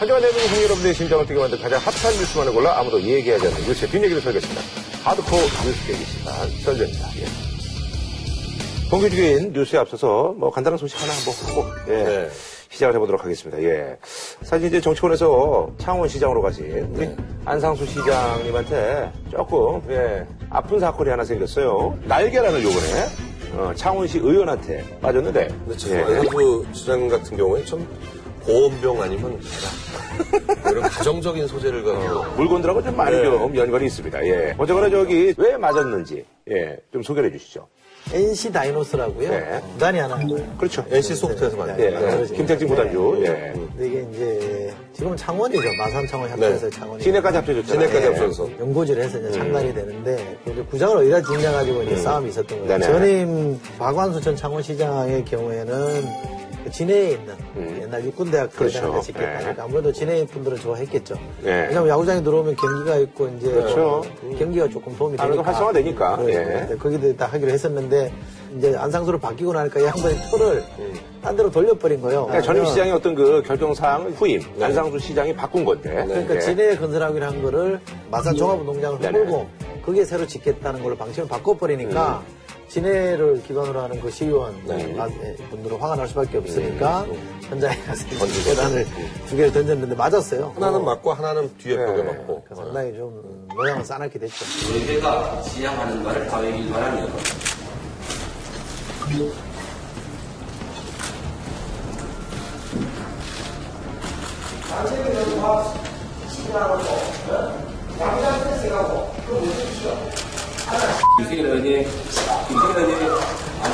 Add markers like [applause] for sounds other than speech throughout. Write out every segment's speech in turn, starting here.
하지만 대한민국 여러분들의 심장을 뛰게 만든 가장 핫한 뉴스만을 골라 아무도 얘기하지 않는 뉴스의 뒷얘기를 설계했습니다. 하드코어 뉴스 계기 시간 설계입니다. 예. 본격적인 뉴스에 앞서서 뭐 간단한 소식 하나 한번 하고 예. 네. 시작을 해보도록 하겠습니다. 예. 사실 이제 정치권에서 창원시장으로 가신 우리 안상수 시장님한테 조금 예, 아픈 사건이 하나 생겼어요. 날개란을 요번에 어, 창원시 의원한테 빠졌는데 그렇죠. 예. 안상수 시장 같은 경우에 좀 고원병 아니면 계란 [laughs] 이런 가정적인 소재를 가지고 물건들하고 좀 많이 네. 좀 연관이 있습니다. 예. 어쨌거나 저기 왜 맞았는지 예, 좀 소개를 해주시죠. NC 다이노스라고요. 네. 구단이 하나 있고요. 그렇죠. NC 소프트에서 만든 예. 네. 김택진 구단주. 예. 근데 이게 이제 지금은 창원이죠. 마산 창원 협회에서 네. 창원이. 시내까지 합쳐졌잖아요. 진해까지 예. 앞서서 연고지를 해서 이제 창단이 되는데 그 이제 구장을 어디다 짓냐 가지고 이제 싸움이 있었던 거예요. 네네. 전임 박완수 전 창원시장의 경우에는 그 진해에 있는 옛날 육군대학 그렇죠. 그렇죠. 짓겠다니까 네. 아무래도 진해 분들은 좋아했겠죠. 네. 왜냐하면 야구장에 들어오면 경기가 있고 이제 그렇죠. 어, 경기가 조금 도움이 되니까. 활성화되니까. 예. 거기도 다 하기로 했었는데 이제 안상수로 바뀌고 나니까 이 양반이 표를 딴 데로 돌려버린 거예요. 그러니까 전임 시장의 어떤 그 결정사항을 후임, 안상수 시장이 바꾼 건데. 그러니까 예. 진해 건설하기로 한 거를 마산 종합운동장을 네네. 허물고 거기에 새로 짓겠다는 걸로 방침을 바꿔버리니까 진해를 기반으로 하는 그 시의원 아, 예, 분들은 화가 날 수밖에 없으니까 현장에 가서 계단을 두 개를 던졌는데 맞았어요. 하나는 맞고 하나는 뒤에 네. 벽에 맞고. 그래서 상당히 좀 모양을 싸납게 됐죠. 의회가 지향하는 바를 다외기 바라며 김승현 김승현 안?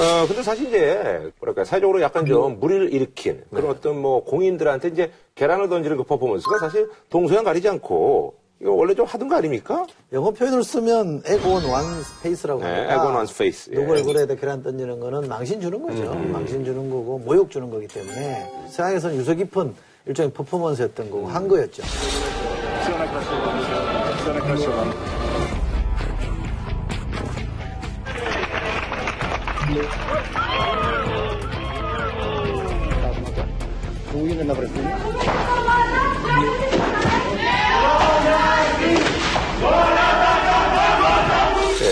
어, 근데 사실 이제, 뭐랄까, 사회적으로 약간 좀 물의를 일으킨 그런 어떤 뭐 공인들한테 이제 계란을 던지는 그 퍼포먼스가 사실 동서양 가리지 않고, 이거 원래 좀 하던 거 아닙니까? 영어 표현을 쓰면 egg on one's face라고 네, 하니까 egg on one's face. 예. 누구 얼굴에다 계란 던지는 거는 망신 주는 거죠. 망신 주는 거고 모욕 주는 거기 때문에 서양에서는 유서 깊은 일종의 퍼포먼스였던 거고 한 거였죠.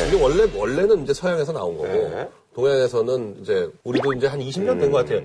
이게 원래 원래는 이제 서양에서 나온 거고 네. 동양에서는 이제 우리도 이제 한 20년 된것 같아요.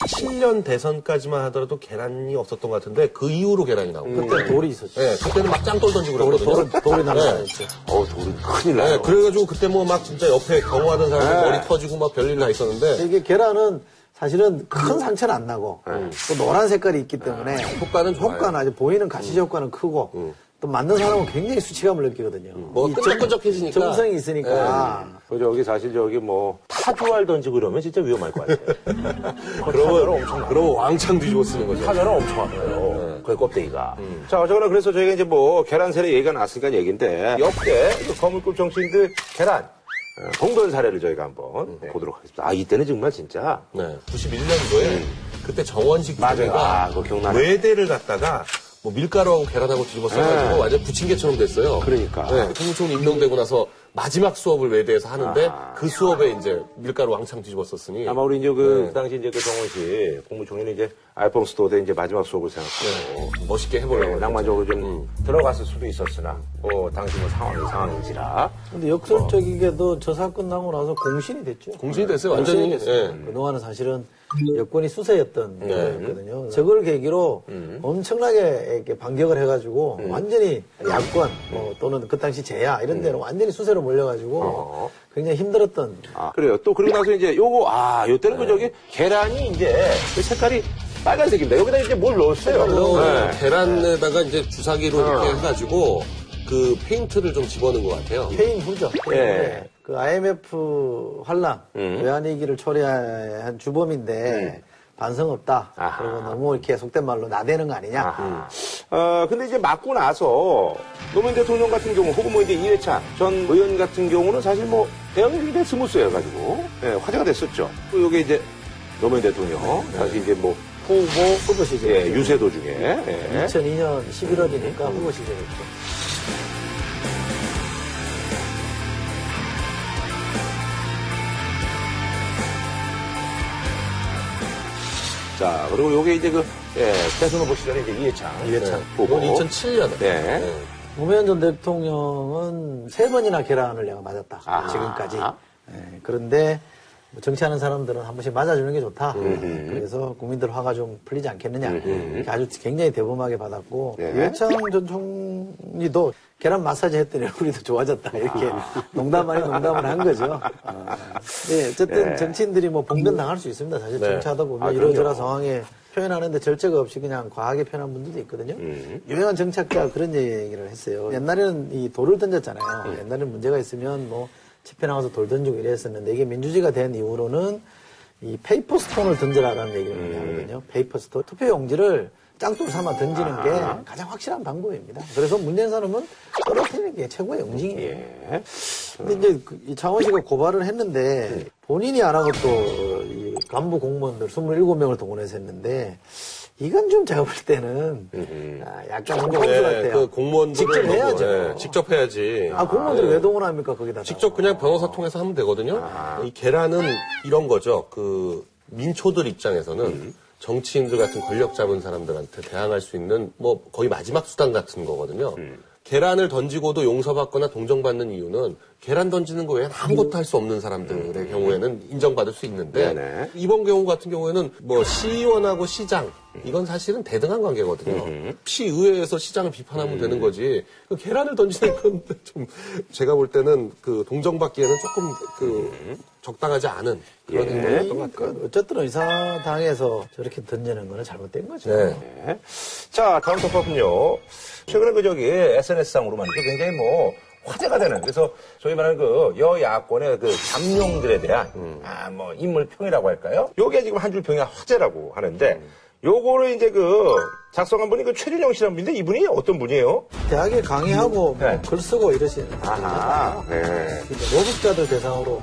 87년 대선까지만 하더라도 계란이 없었던 것 같은데 그 이후로 계란이 나온 거예요. 그때 돌이 있었죠. 네, 그때는 막 짱돌 던지고 돌, 그랬거든요. 돌, 돌이 네. 날라다녔죠. 어우, 돌은 큰일 네, 나요. 그래가지고 그때 뭐 막 진짜 옆에 경호하던 사람 네. 머리 터지고 막 별일 다 있었는데 이게 계란은 사실은 큰 상처는 안 나고 또 노란 색깔이 있기 때문에 효과는 좋아요. 효과는 아주 보이는 가시 효과는 크고 또 맞는 사람은 굉장히 수치감을 느끼거든요. 뭐이 끈적끈적해지니까. 정성이 있으니까 그 저기 사실 저기 뭐 타주알 던지고 이러면 진짜 위험할 것 같아요. [laughs] 그러면 엄청 그러면 왕창 뒤집어 쓰는 거죠. 타면은 엄청 아파요. 그 껍데기가. 자, 어쨌거나 그래서 저희가 이제 뭐 계란 세례 얘기가 나왔으니까 얘기인데 역대 그 거물급 정치인들 계란 어, 동전 사례를 저희가 한번 네, 보도록 하겠습니다. 아, 이때는 정말 진짜 네, 91년도에 그때 정원식 맞아요. 아. 외대를 갖다가 뭐 밀가루하고 계란하고 뒤집어 써가지고 네. 완전 부침개처럼 됐어요. 그러니까. 네, 총무총리 임명되고 나서 마지막 수업을 외대에서 하는데 아. 그 수업에 이제 밀가루 왕창 뒤집어 썼으니 아마 우리 이제 그, 네. 그 당시 이제 그 정원 씨 국무총리는 이제 알폰스 도대 이제 마지막 수업을 생각하고 멋있게 네, 해보려고 낭만적으로 좀 들어갔을 수도 있었으나 뭐 당시 뭐 상황이 상황인지라 근데 역설적이게도 저 사건 나고 나서 공신이 됐죠. 공신이 됐어요. 완전히. 공신이 됐어요. 예. 그동안은 사실은 여권이 수세였던 네. 거였거든요. 저걸 계기로 엄청나게 이렇게 반격을 해가지고 완전히 야권 뭐 또는 그 당시 재야 이런 데는 완전히 수세로 몰려가지고 어. 굉장히 힘들었던 아, 그래요. 또 그리고 나서 이제 요거, 아, 요때는 그 저기 계란이 이제 그 색깔이 빨간색입니다. 여기다 이제 뭘 넣었어요. 그 네. 계란에다가 이제 주사기로 이렇게 어. 해가지고 그 페인트를 좀 집어넣은 것 같아요. 페인트죠. 예. 네. 그 IMF 환란, 음. 외환위기를 초래한 주범인데 반성 없다. 아하. 그리고 너무 이렇게 속된 말로 나대는 거 아니냐. 아하. 어, 근데 이제 맞고 나서 노무현 대통령 같은 경우 혹은 뭐 이제 이회찬 전 의원 같은 경우는 사실 뭐 대응이 굉장히 스무스해가지고 예, 화제가 됐었죠. 또 요게 이제 노무현 대통령 사실 이제 뭐 후보 후보 시절. 예, 유세도 중에 예. 2002년 11월이니까 후보 시절이었죠. 자, 그리고 요게 이제 그, 예, 대선 후보 시절에 이제 이해창. 이해창. 후보. 이건 2007년에. 네. 노무현 전 대통령은 세 번이나 계란을 내가 맞았다. 아하. 지금까지. 예, 그런데 뭐 정치하는 사람들은 한 번씩 맞아주는 게 좋다. 그래서 국민들 화가 좀 풀리지 않겠느냐. 이렇게 아주 굉장히 대범하게 받았고 네. 이해창 전 총리도 계란 마사지 했더니 [laughs] 더 좋아졌다. 이렇게 농담 아닌 농담을 한 거죠. 어. 네, 어쨌든 네. 정치인들이 뭐 봉변 당할 수 있습니다. 사실 네. 정치하다 보면 아, 이러저러. 상황에 표현하는데 절제가 없이 그냥 과하게 표현한 분들도 있거든요. 유명한 정치학자가 그런 얘기를 했어요. 옛날에는 이 돌을 던졌잖아요. 옛날에는 문제가 있으면 뭐 집회 나가서 돌 던지고 이랬었는데 이게 민주주의가 된 이후로는 이 paper stone을 던져라라는 얘기를 많이 하거든요. paper stone. 투표 용지를 짱돌 삼아 던지는 게 가장 확실한 방법입니다. 그래서 문제 있는 사람은 떨어뜨리는 게 최고의 응징이에요. 예. 근데 이제 그이 창원시가 고발을 했는데 본인이 안 하고 또 이 간부 공무원들 27명을 동원해서 했는데 이건 좀 제가 볼 때는 아, 약간 뭔가 네, 같아요. 그 공무원들을 직접 해야죠. 네, 직접 해야지. 아, 공무원들 왜 동원합니까, 거기다? 직접 그냥 변호사 통해서 하면 되거든요. 이 계란은 이런 거죠. 그 민초들 입장에서는 정치인들 같은 권력 잡은 사람들한테 대항할 수 있는 뭐 거의 마지막 수단 같은 거거든요. 계란을 던지고도 용서받거나 동정받는 이유는 계란 던지는 거 외에는 아무것도 할 수 없는 사람들의 경우에는 인정받을 수 있는데 네네. 이번 경우 같은 경우에는 뭐 시의원하고 시장 이건 사실은 대등한 관계거든요. 시의회에서 시장을 비판하면 되는 거지. 그 계란을 던지는 건 [laughs] 좀 제가 볼 때는 그 동정받기에는 조금 그 적당하지 않은 그런 행동이었던 것 같아요. 그러니까 어쨌든 의사당에서 저렇게 던지는 거는 잘못된 거죠. 네. 네. 자, 다음 토픽은요. 최근에 그 저기 SNS상으로 말이죠. 굉장히 뭐 화제가 되는 그래서 소위 말하는 그 여야권의 그 잠룡들에 대한 아 뭐 인물 평이라고 할까요? 요게 지금 한줄 평이 화제라고 하는데 요거를 이제 그 작성한 분이 그 최준영 씨라는 분인데 이분이 어떤 분이에요? 대학에 강의하고 네. 뭐글 쓰고 이러시는 아하, 네. 노숙자들 대상으로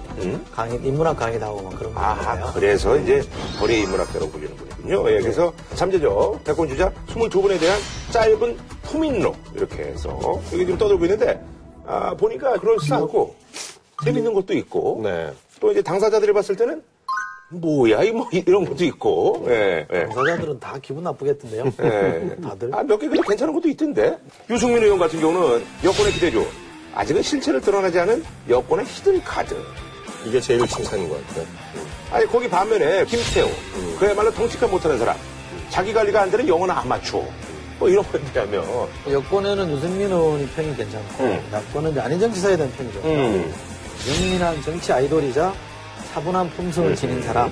강의, 인문학 강의도 하고 막 그런 아하, 거예요. 그래서 이제 거리 인문학자라고 불리는 분이군요. 예, 그래서 잠재적 대권 주자 22분에 대한 짧은 후민록 이렇게 해서 여기 지금 떠들고 있는데 아, 보니까 그럴싸하고 재밌는 것도 있고 네. 또 이제 당사자들이 봤을 때는 뭐야 이 뭐 이런 것도 있고 예, 예. 당사자들은 다 기분 나쁘겠던데요. 예. [laughs] 다들. 아, 몇 개 그래도 괜찮은 것도 있던데. 유승민 의원 같은 경우는 여권의 기대주. 아직은 실체를 드러나지 않은 여권의 히든 카드. 이게 제일 칭찬인 것 같아요. 아니 거기 반면에 김태호 그야말로 덩치가 못하는 사람 자기 관리가 안 되는 영원한 아마추어 뭐 이런 거에 비하면. 여권에는 유승민 의원이 평이 괜찮고 음. 야권은 안희정 지사에 대한 평이 좋고 음. 영민한 정치 아이돌이자 차분한 품성을 지닌 사람.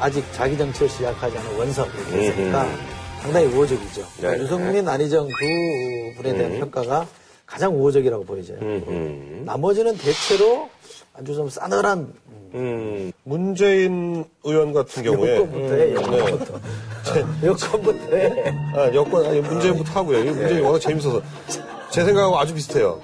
아직 자기 정치를 시작하지 않은 원석 이렇게 했으니까 상당히 우호적이죠. 네. 유승민 안희정 두 분에 대한 평가가 가장 우호적이라고 보이죠. 음, 나머지는 대체로 아주 좀 싸늘한 음. 문재인 의원 같은 경우에 여권부터. 해 여권부터 [laughs] 여권부터 해 아, 여권, 아니, 문재인부터 하고요. 이 문재인이 워낙 재밌어서. 제 생각하고 아주 비슷해요.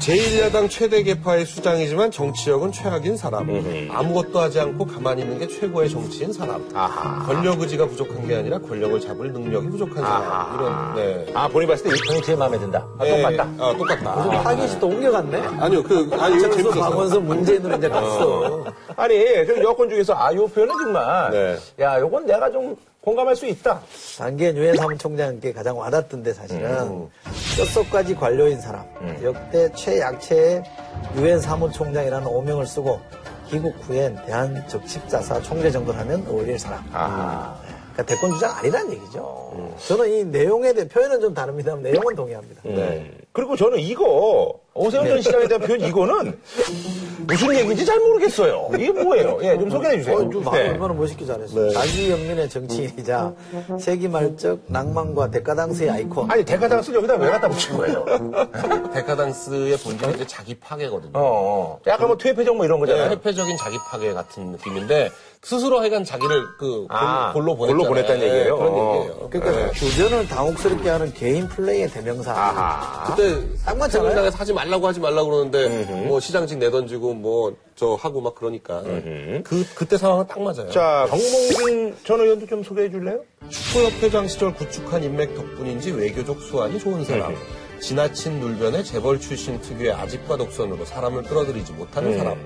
제1야당 최대 계파의 수장이지만 정치력은 최악인 사람. 아무것도 하지 않고 가만히 있는 게 최고의 정치인 사람. 아하. 권력 의지가 부족한 게 아니라 권력을 잡을 능력이 부족한. 사람. 이런, 네. 아 본인 봤을 때이 평이 제일 마음에 든다 아, 네. 똑같다 아, 똑같다. 타깃이 또 옮겨갔네 아니요, 그, 아니, 이거 재밌어서. 박원순 문재인으로 이제 갔어 아니 그 여권 중에서 아 요 표현은 정말 네. 야 요건 내가 좀 공감할 수 있다. 단기엔 유엔 사무총장께 가장 와닿던데 사실은. 음. 뼛속까지 관료인 사람. 역대 최약체의 유엔 사무총장이라는 오명을 쓰고 귀국 후엔 대한 적십자사 총재 정도를 하면 어울릴 사람. 아하. 그러니까 대권 주장 아니란 얘기죠. 저는 이 내용에 대한 표현은 좀 다릅니다만 내용은 동의합니다. 네. 그리고 저는 이거 오세훈 전 시장에 대한 표현 이거는 무슨 얘기인지 잘 모르겠어요 이게 뭐예요 예 좀 소개해 주세요 어, 좀 네. 얼마나 멋있게 잘했어요 자기 연민의 정치인이자 세기 말적 낭만과 대가당스의 아이콘 아니 대가당스 여기다 왜 갖다 붙인 거예요 데카당스의 본질은 이제 자기 파괴거든요. 어, 어. 약간 뭐 퇴폐적 뭐 이런 거잖아요. 회폐적인 자기 파괴 같은 느낌인데 스스로 하여간 자기를 그 아, 골로. 보냈다는 네, 얘기예요? 그런 어. 얘기예요. 그러니까 주변을 당혹스럽게 하는 개인 플레이의 대명사 아하. 그때 딱 맞잖아요. 하지 말 라고 하지 말라고 그러는데 뭐 시장직 내던지고 뭐 저 하고 막 그러니까 그 그때 상황은 딱 맞아요. 자, 정몽진 전 의원도 좀 소개해 줄래요? 축구협회장 시절 구축한 인맥 덕분인지 외교적 수완이 좋은 사람. 지나친 눌변에 재벌 출신 특유의 아집과 독선으로 사람을 끌어들이지 못하는 사람.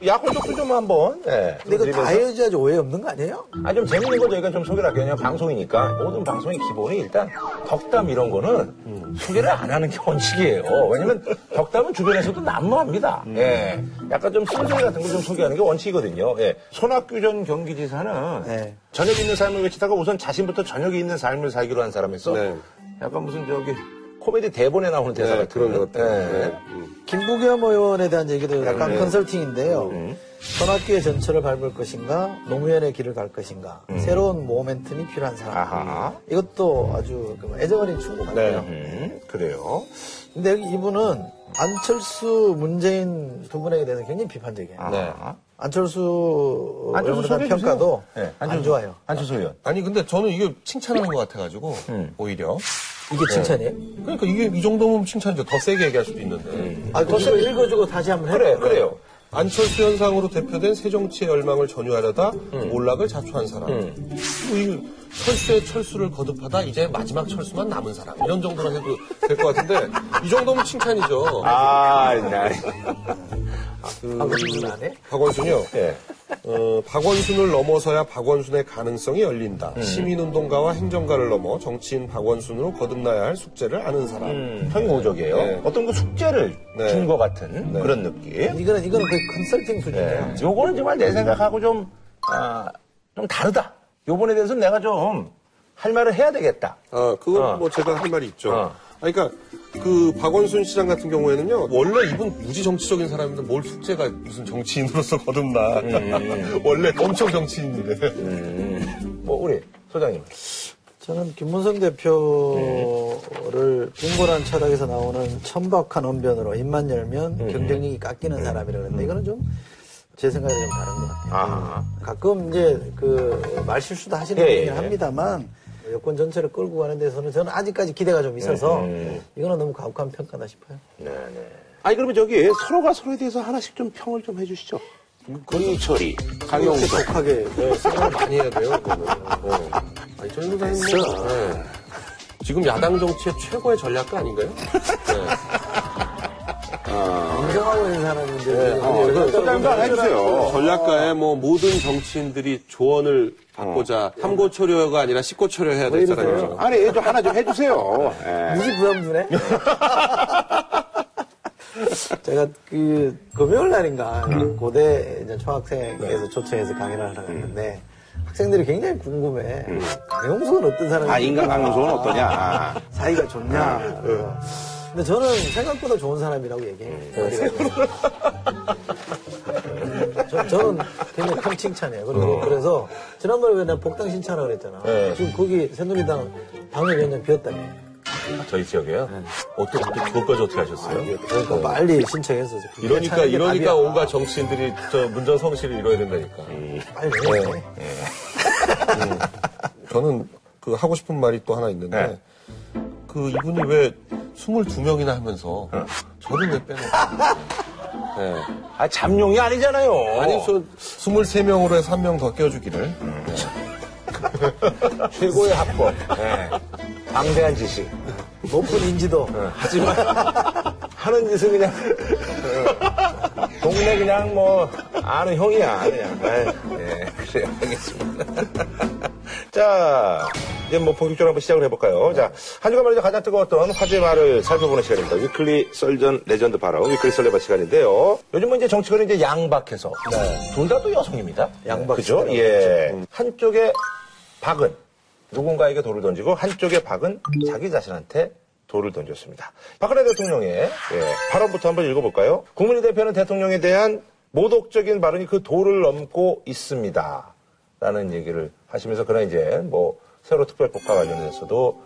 네. 약혼족도 좀 한번. 예. 근데 이거. 다 해야지 오해 없는 거 아니에요? 아, 좀 재밌는 거 저희가 좀 소개를 할게요. 그냥 방송이니까. 모든 방송의 기본이 일단 덕담 이런 거는 소개를 안 하는 게 원칙이에요. 왜냐면 덕담은 주변에서도 난무합니다. 예. 약간 좀 쓴소리 같은 걸 좀 소개하는 게 원칙이거든요. 예. 손학규 전 경기지사는 네. 저녁 있는 삶을 외치다가 우선 자신부터 저녁에 있는 삶을 살기로 한 사람에서 네. 약간 무슨 저기 코미디 대본에 나오는 대사 네, 같은 그런 것 같아요. 예. 네. 김부겸 의원에 대한 얘기도 약간 네. 컨설팅인데요. 음. 손학규의 전철을 밟을 것인가, 노무현의 길을 갈 것인가, 새로운 모멘텀이 필요한 사람. 음. 아하. 이것도 아주 그 애정어린 충고 같아요. 음, 그래요. 근데 여기 이분은 안철수, 문재인 두 분에게 대해서 굉장히 비판적이에요. 네. 안철수 안철수 의원에 대한 평가도. 네, 안 안철수- 좋아요. 안철수 의원. 아니 근데 저는 이게 칭찬하는 것 같아가지고 음. 오히려 이게 칭찬이에요? 그러니까 이게 이 정도면 칭찬이죠. 더 세게 얘기할 수도 있는데. 아, 그 이거 읽어주고 다시 한번 그래, 해봐요. 그래요. 안철수 현상으로 대표된 새정치의 열망을 전유하려다 몰락을 자초한 사람. 그리고 이 철수의 철수를 거듭하다 이제 마지막 철수만 남은 사람. 이런 정도로 해도 될 것 같은데 이 정도면 칭찬이죠. 아, 나. 아, 그건 안 해? 박원순이요. 예. 어, 박원순을 넘어서야 박원순의 가능성이 열린다. 시민운동가와 행정가를 넘어 정치인 박원순으로 거듭나야 할 숙제를 아는 사람. 음, 형용적이에요. 네. 어떤 그 숙제를 네. 준 것 같은 그런 느낌. 이거는, 이거는 거의 컨설팅 수준이에요. 네. 요거는 정말 내 생각하고 좀, 아, 좀 다르다. 요번에 대해서 내가 좀 할 말을 해야 되겠다. 아, 그건 어. 뭐 제가 할 말이 있죠. 어. 아, 그러니까 그 박원순 시장 같은 경우에는요. 원래 이분 무지 정치적인 사람인데 뭘 숙제가 무슨 정치인으로서 [laughs] 거듭나. 원래 엄청 정치인인데. 뭐, 우리 소장님. 저는 김문성 대표를 빈곤한 철학에서 나오는 천박한 언변으로 입만 열면 경쟁력이 깎이는 사람이라 그러는데 이거는 좀 제 생각에 좀 다른 것 같아요. 아, 가끔 이제 그 말실수도 하시는 예, 분이긴 예. 합니다만 여권 전체를 끌고 가는 데서는 저는 아직까지 기대가 좀 있어서 이거는 너무 가혹한 평가다 싶어요. 네 네. 아니, 그러면 저기 서로가 서로에 대해서 하나씩 좀 평을 좀 해주시죠. 권희철이, 강용석. 이렇게 독하게 네, 생각을 많이 해야 돼요, 그거는. 어. 아니, 저희 의사님 네. 지금 야당 정치의 최고의 전략가 아닌가요? 네. 인정하고 있는 사람인데 네, 어, 하나 해주세요. 전략가의 뭐 모든 정치인들이 조언을 받고자 삼고초려가 아니라 십고초려 해야 될 사람이죠. 아니, 좀 하나 좀 해주세요. 예. 무지 부담 주네. 제가 그 금요일 날인가 고대 이제 총학생에서 초청해서 강연을 하러 갔는데 학생들이 굉장히 궁금해. 강용석은 어떤 사람이야? 아, 인간 강용석은 어떠냐. 사이가 좋냐? 그래서. 근데 저는 생각보다 좋은 사람이라고 얘기해요. 저, 저는 굉장히 큰 칭찬이에요. 그리고 그래서 지난번에 왜 내가 복당 신청하라고 그랬잖아. 네. 지금 거기 새누리당 당협위원장 비었다며. 저희 지역에요? 어떻게, 그것까지 어떻게 하셨어요? 그러니까 빨리 신청해서 이러니까 이러니까 답이야. 온갖 정치인들이 저 문전성시를 이뤄야 된다니까. 빨리 해. 저는 그 하고 싶은 말이 또 하나 있는데 네. 그 이분이 왜 22명이나 하면서 저를 왜 빼놓고 네. 아, 잠룡이 아니잖아요. 아니 저 23명으로 해서 한 명 더 껴주기를 최고의 합법. 예. 방대한 지식. 높은 인지도. 하지만 하는 짓은 그냥 어, [laughs] 동네 그냥 뭐 아는 형이야 그냥. 예, 그래요 알겠습니다. [laughs] 자 이제 뭐 본격적으로 한번 시작을 해볼까요? 자 한 주간 말이죠 가장 뜨거웠던 화제의 말을 살펴보는 시간입니다. weekly 썰전 레전드 발언 weekly 썰레바 시간인데요. 요즘은 이제 정치권이 이제 양박해서 둘다 또 여성입니다. 양박 그죠? 시대라고 예 한쪽에 박은 누군가에게 돌을 던지고 한쪽에 박은 자기 자신한테 돌을 던졌습니다. 박근혜 대통령의 예, 발언부터 한번 읽어볼까요? 국민의 대표는 대통령에 대한 모독적인 발언이 그 도를 넘고 있습니다. 라는 얘기를 하시면서 그런 이제 뭐 세월호 특별법과 관련해서도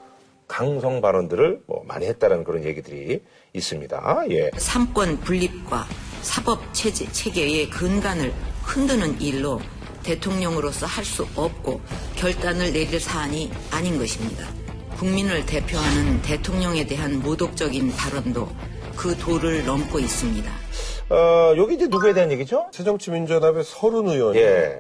강성 발언들을 뭐 많이 했다라는 그런 얘기들이 있습니다. 예. 삼권 분립과 사법 체제, 체계의 근간을 흔드는 일로 대통령으로서 할 수 없고 결단을 내릴 사안이 아닌 것입니다. 국민을 대표하는 대통령에 대한 모독적인 발언도 그 도를 넘고 있습니다. 어, 여기 이제 누구에 대한 얘기죠? 새정치민주연합의 서른 의원이 예.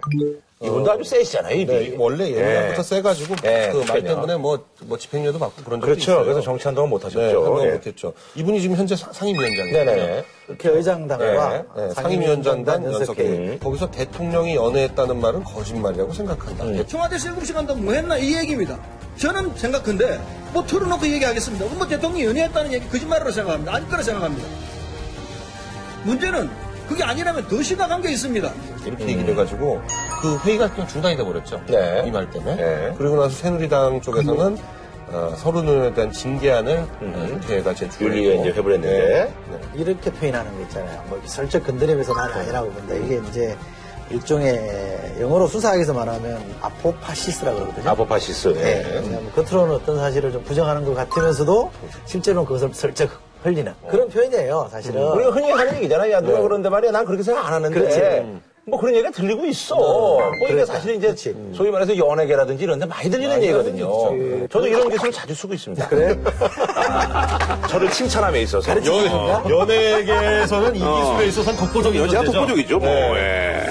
이분도 아주 세시잖아요, 입이. 네, 원래 옛날부터 예. 세가지고 예, 그말 그러니까요. 때문에 뭐, 뭐 집행유예도 받고 그런 적도 그렇죠. 있어요. 그래서 정치 한동안 못 하셨죠. 네, 한동안 예. 못했죠. 이분이 지금 현재 사- 상임위원장이에요. 네네. 국회의장단과 네, 네, 상임위원장단 연석회. 거기서 대통령이 연애했다는 말은 거짓말이라고 생각한다. 음. 청와대 세금씩 한다고 뭐 했나 이 얘기입니다. 저는 생각한데 뭐 털어놓고 얘기하겠습니다. 뭐 대통령이 연애했다는 얘기 거짓말이라고 생각합니다. 아닐 거라 생각합니다. 문제는 그게 아니라면 더 심각한 게 있습니다. 이렇게 얘기를 해가지고 그 회의가 또 중단이 돼버렸죠. 네. 이 말 때문에. 네. 그리고 나서 새누리당 쪽에서는 어, 서른 의원에 대한 징계안을 어, 국회가 제출했고 윤리위에 이제 회부를 했는데. 네. 이렇게 표현하는 거 있잖아요. 뭐 이렇게 슬쩍 건드리면서 난 아니라고 본다. 이게 이제 일종의 영어로 수사학에서 말하면 아포파시스라고 그러거든요. 아포파시스. 네. 예. 왜냐하면 겉으로는 어떤 사실을 좀 부정하는 것 같으면서도 실제로는 그것을 슬쩍 흘리는 그런 표현이에요, 사실은. 우리가 흔히 하는 얘기잖아요. 야, 누가 그러는데 말이야. 난 그렇게 생각 안 하는데. 그렇지. 뭐 그런 얘기가 들리고 있어. 뭐 이게 그러니까. 사실 이제 그렇지. 소위 말해서 연예계라든지 이런 데 많이 들리는 얘기거든요. 그렇지. 저도 이런 기술을 자주 쓰고 있습니다. 그래? [laughs] 저를 칭찬함에 있어서. 연예계에서는 이 기술에 있어서는 독보적인 존재죠. 독보적이죠, 뭐. 예.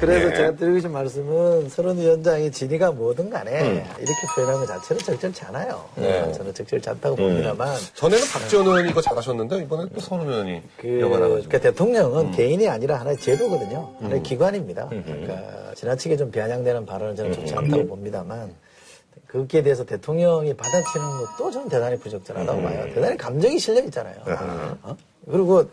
그래서 네. 제가 드리고 싶은 말씀은 서른 위원장이 진위가 뭐든 간에 음. 이렇게 표현하는 것 자체는 적절치 않아요. 네. 저는 적절치 않다고 음. 봅니다만 전에는 박지원 의원이 이거 잘하셨는데 이번에 또 서른 의원이 그. 그 대통령은 음. 개인이 아니라 하나의 제도거든요. 하나의 기관입니다. 그러니까 지나치게 좀 비아냥되는 발언은 저는 좋지 음. 않다고 봅니다만 거기에 대해서 대통령이 받아치는 것도 저는 대단히 부적절하다고 음. 봐요. 대단히 감정이 실려 있잖아요. 어? 그리고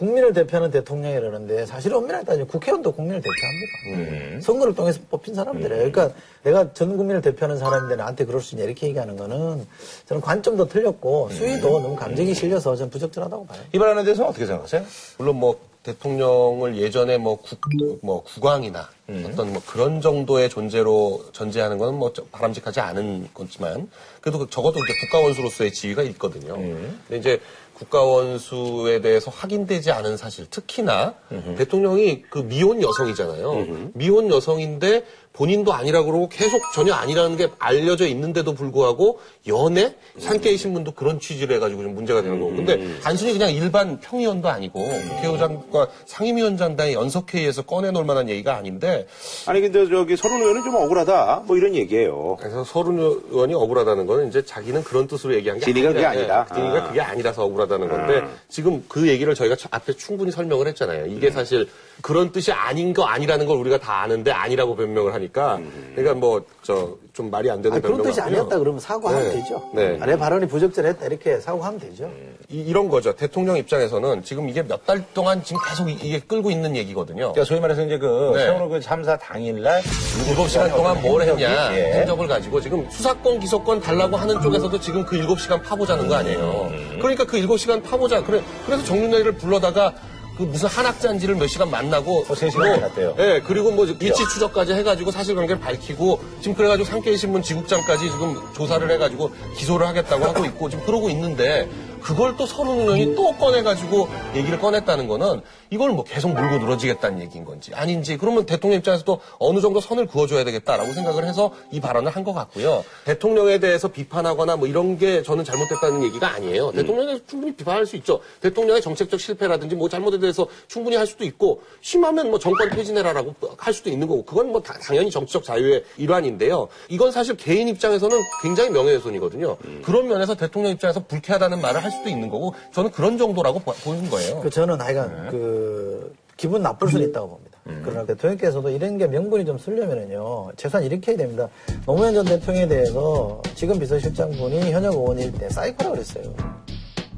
국민을 대표하는 대통령이라는데 사실 엄밀하게 따지면 국회의원도 국민을 대표합니다. 음. 선거를 통해서 뽑힌 사람들이에요. 그러니까 내가 전 국민을 대표하는 사람인데 나한테 그럴 수 있냐 이렇게 얘기하는 거는 저는 관점도 틀렸고 수위도 너무 감정이 실려서 저는 부적절하다고 봐요. 이 발언에 대해서 어떻게 생각하세요? 물론 뭐 대통령을 예전에 뭐, 국, 뭐 국왕이나 어떤 뭐 그런 정도의 존재로 전제하는 건 뭐 바람직하지 않은 거지만 그래도 그 적어도 이제 국가원수로서의 지위가 있거든요. 근데 이제 국가원수에 대해서 확인되지 않은 사실, 특히나 대통령이 그 미혼 여성이잖아요. 미혼 여성인데 본인도 아니라고 그러고 계속 전혀 아니라는 게 알려져 있는데도 불구하고 연애? 산케이 신문도 그런 취지를 해가지고 좀 문제가 되는 거고. 근데 단순히 그냥 일반 평의원도 아니고 국회의장과 상임위원장단의 연석회의에서 꺼내놓을 만한 얘기가 아닌데 아니, 근데 저기 서른 의원은 좀 억울하다. 뭐 이런 얘기예요. 그래서 서른 의원이 억울하다는 거는 이제 자기는 그런 뜻으로 얘기한 게 그게 아니라, 아니다. 예, 진위가 아. 그게 아니라서 억울하다는 건데 지금 그 얘기를 저희가 저- 앞에 충분히 설명을 했잖아요. 이게 음. 사실 그런 뜻이 아닌 거 아니라는 걸 우리가 다 아는데 아니라고 변명을 하니까 음. 그러니까 뭐 저 좀 말이 안 되는 아니, 그런 뜻이 같고요. 아니었다 그러면 사과하면 네. 되죠. 네. 아, 내 발언이 부적절했다 이렇게 사과하면 되죠. 이, 런 거죠. 대통령 입장에서는 지금 이게 몇 달 동안 지금 계속 이- 이게 끌고 있는 얘기거든요. 그러니까 소위 말해서 이제 그 네. 세월호 그 참사 당일날 일곱 시간 동안 뭘 했냐 예. 행적을 가지고 지금 수사권 기소권 달라고 하는 쪽에서도 지금 그 일곱 시간 파보자는 거 아니에요. 그러니까 그 일곱 시간 파보자. 그래 그래서 정윤회를 불러다가 그 무슨 한학잔지를 몇 시간 만나고 어, 세 시간 갔대요. 예 그리고 뭐 일치 추적까지 해가지고 사실관계를 밝히고 지금 그래가지고 상케이 신문 지국장까지 지금 조사를 해가지고 기소를 하겠다고 하고 있고 지금 그러고 있는데 그걸 또 서른 의원이 또 꺼내가지고 얘기를 꺼냈다는 거는 이걸 뭐 계속 물고 늘어지겠다는 얘기인 건지 아닌지 그러면 대통령 입장에서도 어느 정도 선을 그어줘야 되겠다라고 생각을 해서 이 발언을 한 것 같고요. 대통령에 대해서 비판하거나 뭐 이런 게 저는 잘못됐다는 얘기가 아니에요. 대통령에 대해서 충분히 비판할 수 있죠. 대통령의 정책적 실패라든지 뭐 잘못에 대해서 충분히 할 수도 있고 심하면 뭐 정권 퇴진해라라고 할 수도 있는 거고 그건 뭐 다- 당연히 정치적 자유의 일환인데요. 이건 사실 개인 입장에서는 굉장히 명예훼손이거든요. 그런 면에서 대통령 입장에서 불쾌하다는 말을 할 수도 있는 거고 저는 그런 정도라고 보- 보는 거예요. 그 저는 하여간 그 기분 나쁠 수는 있다고 봅니다. 그러나 대통령께서도 이런 게 명분이 좀 쓰려면은요 최소한 이렇게 해야 됩니다. 노무현 전 대통령에 대해서 지금 비서실장분이 현역 의원일 때 사이코라 그랬어요.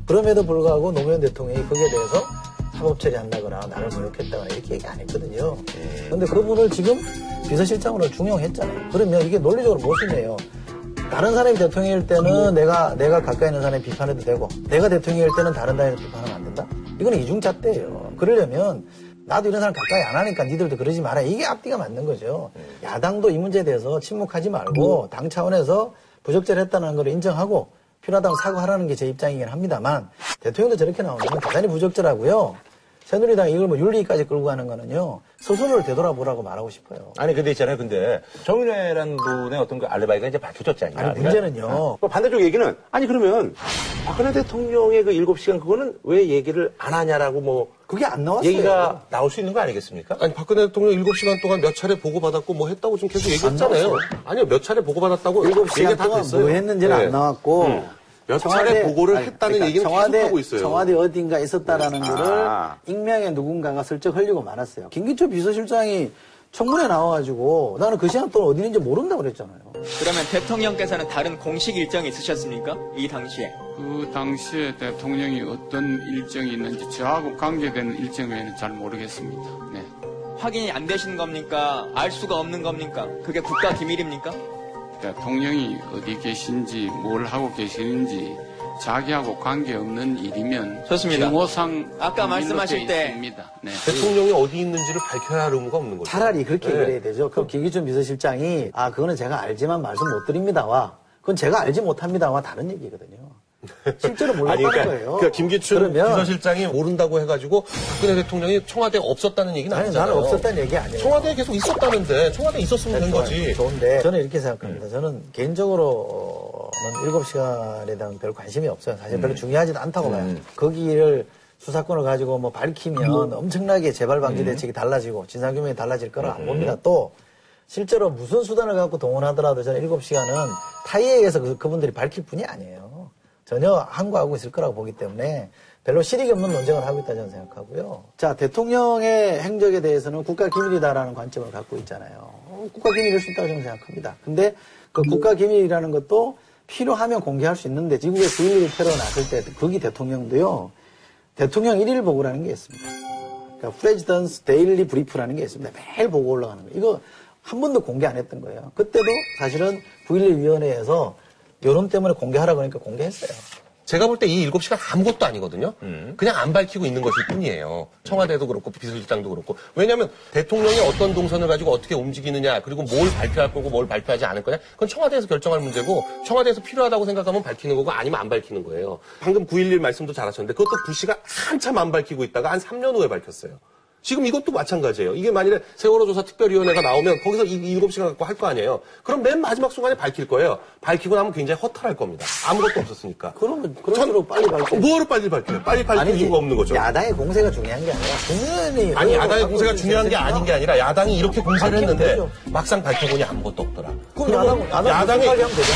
그럼에도 불구하고 노무현 대통령이 거기에 대해서 사법 처리한다거나 나를 모욕했다거나 이렇게 얘기 안 했거든요. 그런데 그분을 지금 비서실장으로 중용했잖아요. 그러면 이게 논리적으로 무엇이네요. 다른 사람이 대통령일 때는 내가 내가 가까이 있는 사람이 비판해도 되고 내가 대통령일 때는 다른 사람이 비판하면 안 된다. 이거는 이중잣대예요. 그러려면 나도 이런 사람 가까이 안 하니까 니들도 그러지 마라. 이게 앞뒤가 맞는 거죠. 야당도 이 문제에 대해서 침묵하지 말고 당 차원에서 부적절했다는 걸 인정하고 필요하다면 사과하라는 게 제 입장이긴 합니다만 대통령도 저렇게 나오면 대단히 부적절하고요. 새누리당이 이걸 뭐 윤리까지 끌고 가는 거는요. 스스로를 되돌아보라고 말하고 싶어요. 아니 근데 있잖아요. 근데 정윤회라는 분의 어떤 그 알레바이가 이제 밝혀졌잖아요. 아니, 문제는요. 그 반대쪽 얘기는 아니 그러면 박근혜 대통령의 그 일곱 시간 그거는 왜 얘기를 안 하냐라고 뭐 그게 안 나왔어요. 얘기가 나올 수 있는 거 아니겠습니까? 아니 박근혜 대통령 7시간 동안 몇 차례 보고받았고 뭐 했다고 지금 계속 얘기했잖아요. 아니요 몇 차례 보고받았다고 일곱 시간 다 동안 됐어요. 뭐 했는지는 네. 안 나왔고 몇 차례 보고를 했다는 얘기는 청와대, 계속하고 있어요. 청와대 어딘가 있었다라는 거를 아. 익명의 누군가가 슬쩍 흘리고 말았어요. 김기초 비서실장이 청문회 나와가지고 나는 그 시간 동안 어디 있는지 모른다고 그랬잖아요. 그러면 대통령께서는 다른 공식 일정이 있으셨습니까? 이 당시에. 그 당시에 대통령이 어떤 일정이 있는지 저하고 관계되는 일정 외에는 잘 모르겠습니다. 네. 확인이 안 되신 겁니까? 알 수가 없는 겁니까? 그게 국가 기밀입니까? 대통령이 어디 계신지 뭘 하고 계시는지 자기하고 관계없는 일이면 좋습니다. 경호상 아까 말씀하실 때 있습니다. 네. 대통령이 어디 있는지를 밝혀야 할 의무가 없는 거죠. 차라리 그렇게 네. 얘기를 해야 되죠. 그럼 김기춘 비서실장이 아 그거는 제가 알지만 말씀 못 드립니다와 그건 제가 알지 못합니다와 다른 얘기거든요. 실제로 몰랐다는 아니, 그러니까, 거예요. 그러니까 김기춘 그러면 비서실장이 모른다고 해가지고 박근혜 대통령이 청와대에 없었다는 얘기는 아니 아니잖아요. 나는 없었다는 얘기 아니에요. 청와대에 계속 있었다는데 청와대에 있었으면 된 좋아요. 거지. 좋은데 저는 이렇게 생각합니다. 저는 개인적으로는 7시간에 대한 별 관심이 없어요. 사실 별로 중요하지도 않다고 봐요. 거기를 수사권을 가지고 뭐 밝히면 엄청나게 재발 방지 대책이 달라지고 진상 규명이 달라질 거는 안 봅니다. 또 실제로 무슨 수단을 갖고 동원하더라도 저는 7시간은 타의에 의해서 그, 그분들이 밝힐 뿐이 아니에요. 전혀 항거하고 있을 거라고 보기 때문에 별로 실익이 없는 논쟁을 하고 있다 저는 생각하고요. 자, 대통령의 행적에 대해서는 국가 기밀이다라는 관점을 갖고 있잖아요. 어, 국가 기밀일 수 있다고 저는 생각합니다. 근데 그 국가 기밀이라는 것도 필요하면 공개할 수 있는데 미국에 9.11 테러 났을 때 거기 대통령도요. 대통령 일일 보고라는 게 있습니다. 그러니까 President's Daily Brief라는 게 있습니다. 매일 보고 올라가는 거예요. 이거 한 번도 공개 안 했던 거예요. 그때도 사실은 9.11 위원회에서 여론 때문에 공개하라고 하니까 공개했어요. 제가 볼 때이 7시간 아무것도 아니거든요. 그냥 안 밝히고 있는 것일 뿐이에요. 청와대도 그렇고 비서실장도 그렇고. 왜냐하면 대통령이 어떤 동선을 가지고 어떻게 움직이느냐 그리고 뭘 발표할 거고 뭘 발표하지 않을 거냐 그건 청와대에서 결정할 문제고 청와대에서 필요하다고 생각하면 밝히는 거고 아니면 안 밝히는 거예요. 방금 9.11 말씀도 잘하셨는데 그것도 부시가 한참 안 밝히고 있다가 한 3년 후에 밝혔어요. 지금 이것도 마찬가지예요. 이게 만일에 세월호 조사 특별위원회가 나오면 거기서 이 7시간 갖고 할 거 아니에요. 그럼 맨 마지막 순간에 밝힐 거예요. 밝히고 나면 굉장히 허탈할 겁니다. 아무것도 없었으니까. 그러면 그럴수록 빨리 밝혀. 뭐로 빨리 밝혀요? 빨리 밝힐 이유가 없는 거죠. 야당의 공세가 중요한 게 아니라 국민이 아니 야당의 공세가 중요한 게 아닌 게 아니라 야당이 이렇게 공세를 했는데. 막상 밝혀보니 아무것도 없더라. 그럼 야당- 야당 야당의.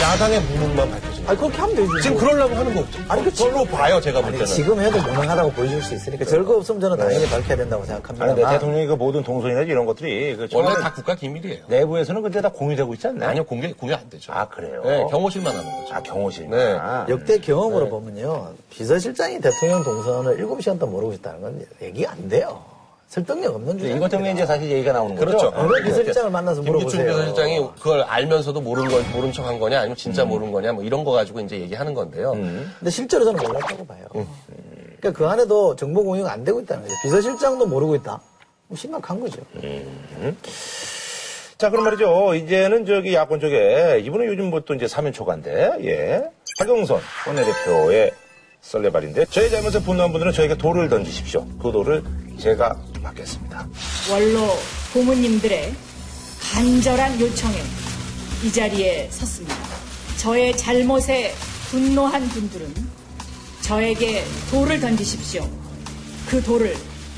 야당의 무능만 밝혀지는 아니 그렇게 하면 되지. 지금 뭐. 그러려고 하는 거 없죠. 아니, 그 저로 봐요 제가 볼 아니, 때는. 지금 해도 무능하다고 보여줄 수 있으니까 절거 없으면 저는 당연히 밝혀야 된다고 생각합니다. 아니, 근데 대통령이 그 모든 동선이나 이런 것들이 그 원래 다 국가 기밀이에요. 내부에서는 근데 다 공유되고 있지 않나요? 아니요 공개 공개 안 되죠. 아, 그래요? 네, 경호실만 하는 거죠. 아, 경호실. 네. 아. 역대 경험으로 네. 보면요. 비서실장이 대통령 동선을 7시간 동안 모르고 있다는 건 얘기 안 돼요. 설득력 없는 주장. 이것 때문에 이제 사실 얘기가 나오는 거죠. 그렇죠. 어느 비서실장을 만나서 김기춘 물어보세요. 비서실장이 그걸 알면서도 모르는 거 모른 척한 거냐 아니면 진짜 모르는 거냐 뭐 이런 거 가지고 이제 얘기하는 건데요. 근데 실제로 저는 몰랐다고 봐요. 그러니까 그 안에도 정보 공유가 안 되고 있다는 거죠. 비서실장도 모르고 있다. 뭐 심각한 거죠. 자, 그럼 말이죠. 이제는 저기 야권 쪽에 이분은 요즘 뭐 또 이제 사면 초과인데, 예. 박영선 원내대표의 썰레발인데 저희 잘못에 분노한 분들은 저에게 돌을 던지십시오. 그 돌을 제가 받겠습니다. 원로 고모님들의 간절한 요청에 이 자리에 섰습니다. 저의 잘못에 분노한 분들은 저에게 돌을 던지십시오. 그 돌을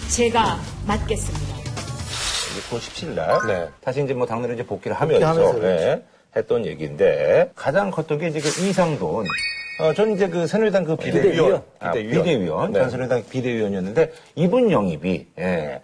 제가 맞겠습니다. 이제 9월 17일 날. 네. 다시 이제 뭐 당내로 이제 복귀를 하면서, 복귀하면서 그렇죠. 예, 했던 얘기인데 가장 컸던 게 이제 그 이상돈. 어, 저는 이제 그 새누리당 그 비대위원. 비대위원. 아, 비대위원. 비대위원. 네. 전 새누리당 비대위원이었는데 이분 영입이, 예,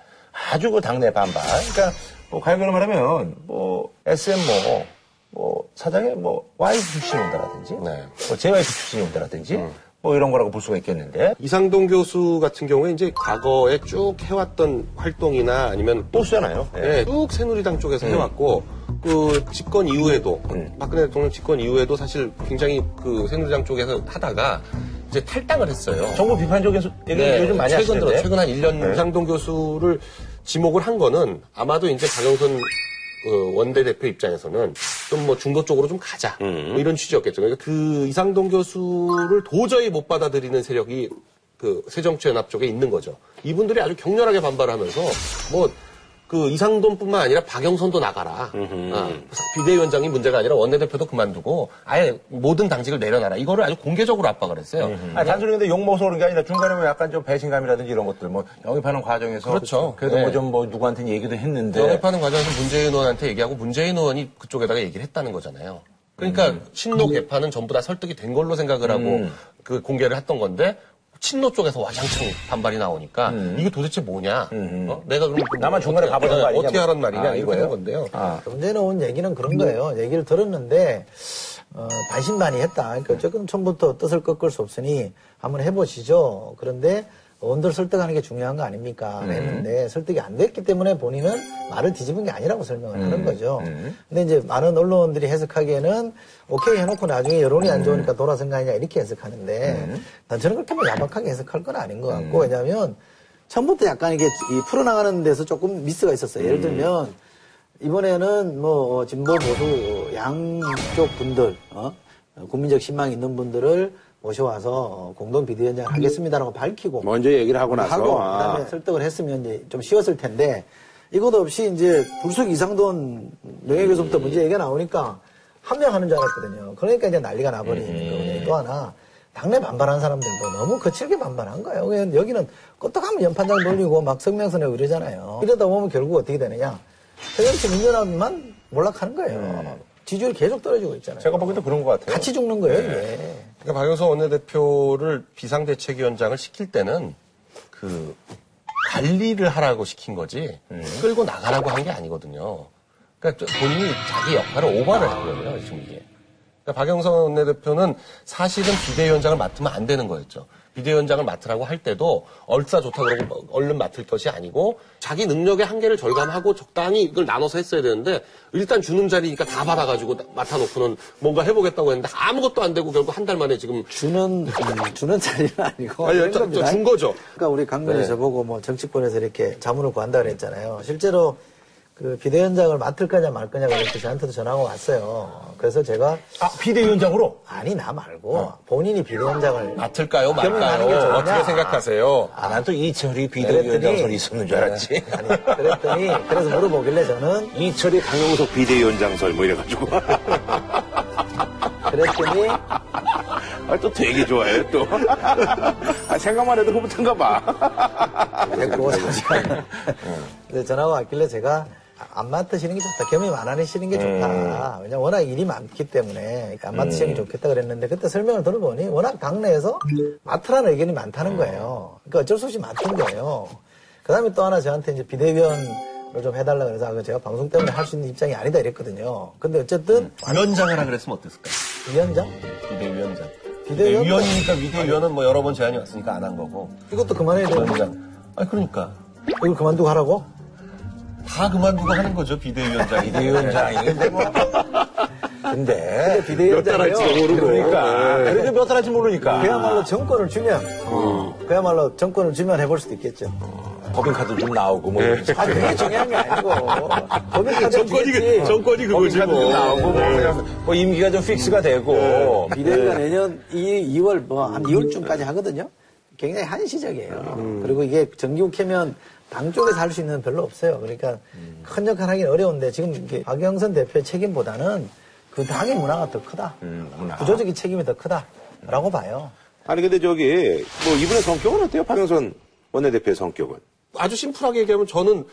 아주 그 당내 반발. 그러니까 뭐 가요계로 말하면 뭐 SM 뭐, 뭐 사장의 뭐 와이프 출신이 온다라든지, 네. 뭐 JYP 출신이 온다라든지, 뭐 이런 거라고 볼 수가 있겠는데 이상동 교수 같은 경우에 이제 과거에 쭉 해왔던 활동이나 아니면 보수잖아요. 예. 네, 쭉 새누리당 쪽에서 해왔고 그 집권 이후에도 음. 박근혜 대통령 집권 이후에도 사실 굉장히 그 새누리당 쪽에서 하다가 이제 탈당을 했어요. 정부 비판적인 소- 얘기 네, 요즘 많이 최근 들어 하시는데. 최근 한 1년 네. 이상동 교수를 지목을 한 거는 아마도 이제 박영선 어, 원내대표 입장에서는 좀 뭐 중도 쪽으로 좀 가자 음. 뭐 이런 취지였겠죠. 그러니까 그 이상동 교수를 도저히 못 받아들이는 세력이 그그 새정치연합 쪽에 있는 거죠. 이분들이 아주 격렬하게 반발하면서 뭐 그 이상돈뿐만 아니라 박영선도 나가라. 아, 비대위원장이 문제가 아니라 원내대표도 그만두고 아예 모든 당직을 내려놔라. 이거를 아주 공개적으로 압박을 했어요. 아니, 단순히 근데 욕 먹어서 그런 게 아니라 중간에 뭐 약간 좀 배신감이라든지 이런 것들, 뭐, 영입하는 과정에서. 그렇죠. 그래도 네. 뭐좀 뭐 누구한테는 얘기도 했는데. 영입하는 과정에서 문재인 의원한테 얘기하고 문재인 의원이 그쪽에다가 얘기를 했다는 거잖아요. 그러니까 친노 개파는 전부 다 설득이 된 걸로 생각을 하고 그 공개를 했던 건데 친노 쪽에서 와장창 반발이 나오니까 이게 도대체 뭐냐? 어? 내가 그럼 나만 중간에 가버린 거 아니냐? 어떻게 하란 말이냐? 아, 이렇게 이거예요? 된 건데요. 아. 문제는 온 얘기는 그런 거예요. 얘기를 들었는데 어, 반신반의했다. 그러니까 어쨌든 처음부터 뜻을 꺾을 수 없으니 한번 해보시죠. 그런데 원들 설득하는 게 중요한 거 아닙니까? 했는데 설득이 안 됐기 때문에 본인은 말을 뒤집은 게 아니라고 설명을 하는 거죠. 근데 이제 많은 언론들이 해석하기에는 오케이 해놓고 나중에 여론이 안 좋으니까 돌아선 거 아니냐 이렇게 해석하는데 난 저는 그렇게 뭐 야박하게 해석할 건 아닌 것 같고 왜냐하면 처음부터 약간 이게 이 풀어나가는 데서 조금 미스가 있었어요. 예를 들면 이번에는 뭐 진보 보수 양쪽 분들 어? 국민적 신망 있는 분들을 모셔와서 어, 공동 비대위원장 하겠습니다라고 밝히고 먼저 얘기를 하고 나서. 하고 아. 그다음에 설득을 했으면 이제 좀 쉬웠을 텐데 이것 없이 이제 불쑥 이상돈 명예교섭부터 문제 얘기가 나오니까 한 명 하는 줄 알았거든요. 그러니까 이제 난리가 나버리는 거거든요. 또 하나 당내 반발한 사람들도 너무 거칠게 반발한 거예요. 여기는 껐떡하면 연판장 돌리고 막 성명서 내고 이러잖아요. 이러다 보면 결국 어떻게 되느냐. 새정치 민주당만 몰락하는 거예요. 지지율이 계속 떨어지고 있잖아요. 제가 보기에도 그런 것 같아요. 같이 죽는 거예요, 이게. 그러니까 박영선 원내대표를 비상대책위원장을 시킬 때는 그 관리를 하라고 시킨 거지 끌고 나가라고 한 게 아니거든요. 그러니까 저- 본인이 자기 역할을 오버를 한 거예요, 지금 이게. 그러니까 박영선 원내대표는 사실은 비대위원장을 맡으면 안 되는 거였죠. 비대위원장을 맡으라고 할 때도 얼싸 좋다 그러고 뭐 얼른 맡을 것이 아니고 자기 능력의 한계를 절감하고 적당히 이걸 나눠서 했어야 되는데 일단 주는 자리니까 다 받아가지고 맡아놓고는 뭔가 해보겠다고 했는데 아무것도 안 되고 결국 한 달 만에 지금 주는, 음, 주는 자리는 아니고. 아니, 저- 겁니다. 저준 거죠. 그러니까 우리 강변이 네. 저보고 뭐 정치권에서 이렇게 자문을 구한다 그랬잖아요. 실제로 그 비대위원장을 맡을 거냐 말 거냐 그래서 저한테도 전화가 왔어요. 그래서 제가 아, 비대위원장으로? 아니 나 말고 본인이 비대위원장을 맡을까요, 말까요? 어떻게 생각하세요? 아, 난 또 이철이 비대위원장 설이 있었는 줄 알았지. 아니 그랬더니 그래서 물어보길래 저는 이철이 강용석 비대위원장 설 뭐 이래가지고. [laughs] 그랬더니 아, 또 되게 좋아해, 또. 아, 생각만 해도 흐뭇한가 봐. 됐고 잠시만요. 근데 전화가 왔길래 제가 안 맡으시는 게 좋다. 겸임 안 하시는 게 좋다. 왜냐면 워낙 일이 많기 때문에 그러니까 안 맡으시는 게 좋겠다 그랬는데 그때 설명을 들어보니 워낙 당내에서 맡으라는 의견이 많다는 거예요. 그러니까 어쩔 수 없이 맡은 거예요. 그 다음에 또 하나 저한테 이제 비대위원을 좀 해달라 그래서 아, 그거 제가 방송 때문에 할 수 있는 입장이 아니다 이랬거든요. 근데 어쨌든 위원장을 하라 그랬으면 어땠을까요? 위원장? 비대위원장. 비대위원? 위원이니까 위대위원은 뭐 여러 번 제안이 왔으니까 안 한 거고. 이것도 그만해야 되는 위원장. 아니, 그러니까. 이걸 그만두고 하라고? 다 그만두고 하는 거죠, 비대위원장이. 비대위원장이. 근데 뭐. 근데. 비대위원장이요. 그러니까. 그래도 몇 달 할지 모르니까. 그야말로 정권을 주면 그야말로 정권을 주면 해볼 수도 있겠죠. 법인카드 좀 나오고 뭐. 이런 아 그게 중요한 게 아니고 법인카드 정권이, 그- 정권이 그거지 법인카드 좀 뭐. 나오고 뭐, 그냥 뭐 임기가 좀 fix가 되고. 비대위가 내년 이 2월 뭐 한 2월쯤까지 하거든요. 굉장히 한시적이에요. 그리고 이게 정기국회면 당 쪽에서 할수 있는 건 별로 없어요. 그러니까 큰 역할 하기는 어려운데 지금 이게 박영선 대표의 책임보다는 그 당의 문화가 더 크다. 문화. 구조적인 책임이 더 크다라고 봐요. 아니, 근데 저기, 뭐, 이분의 성격은 어때요? 박영선 원내대표의 성격은. 아주 심플하게 얘기하면 저는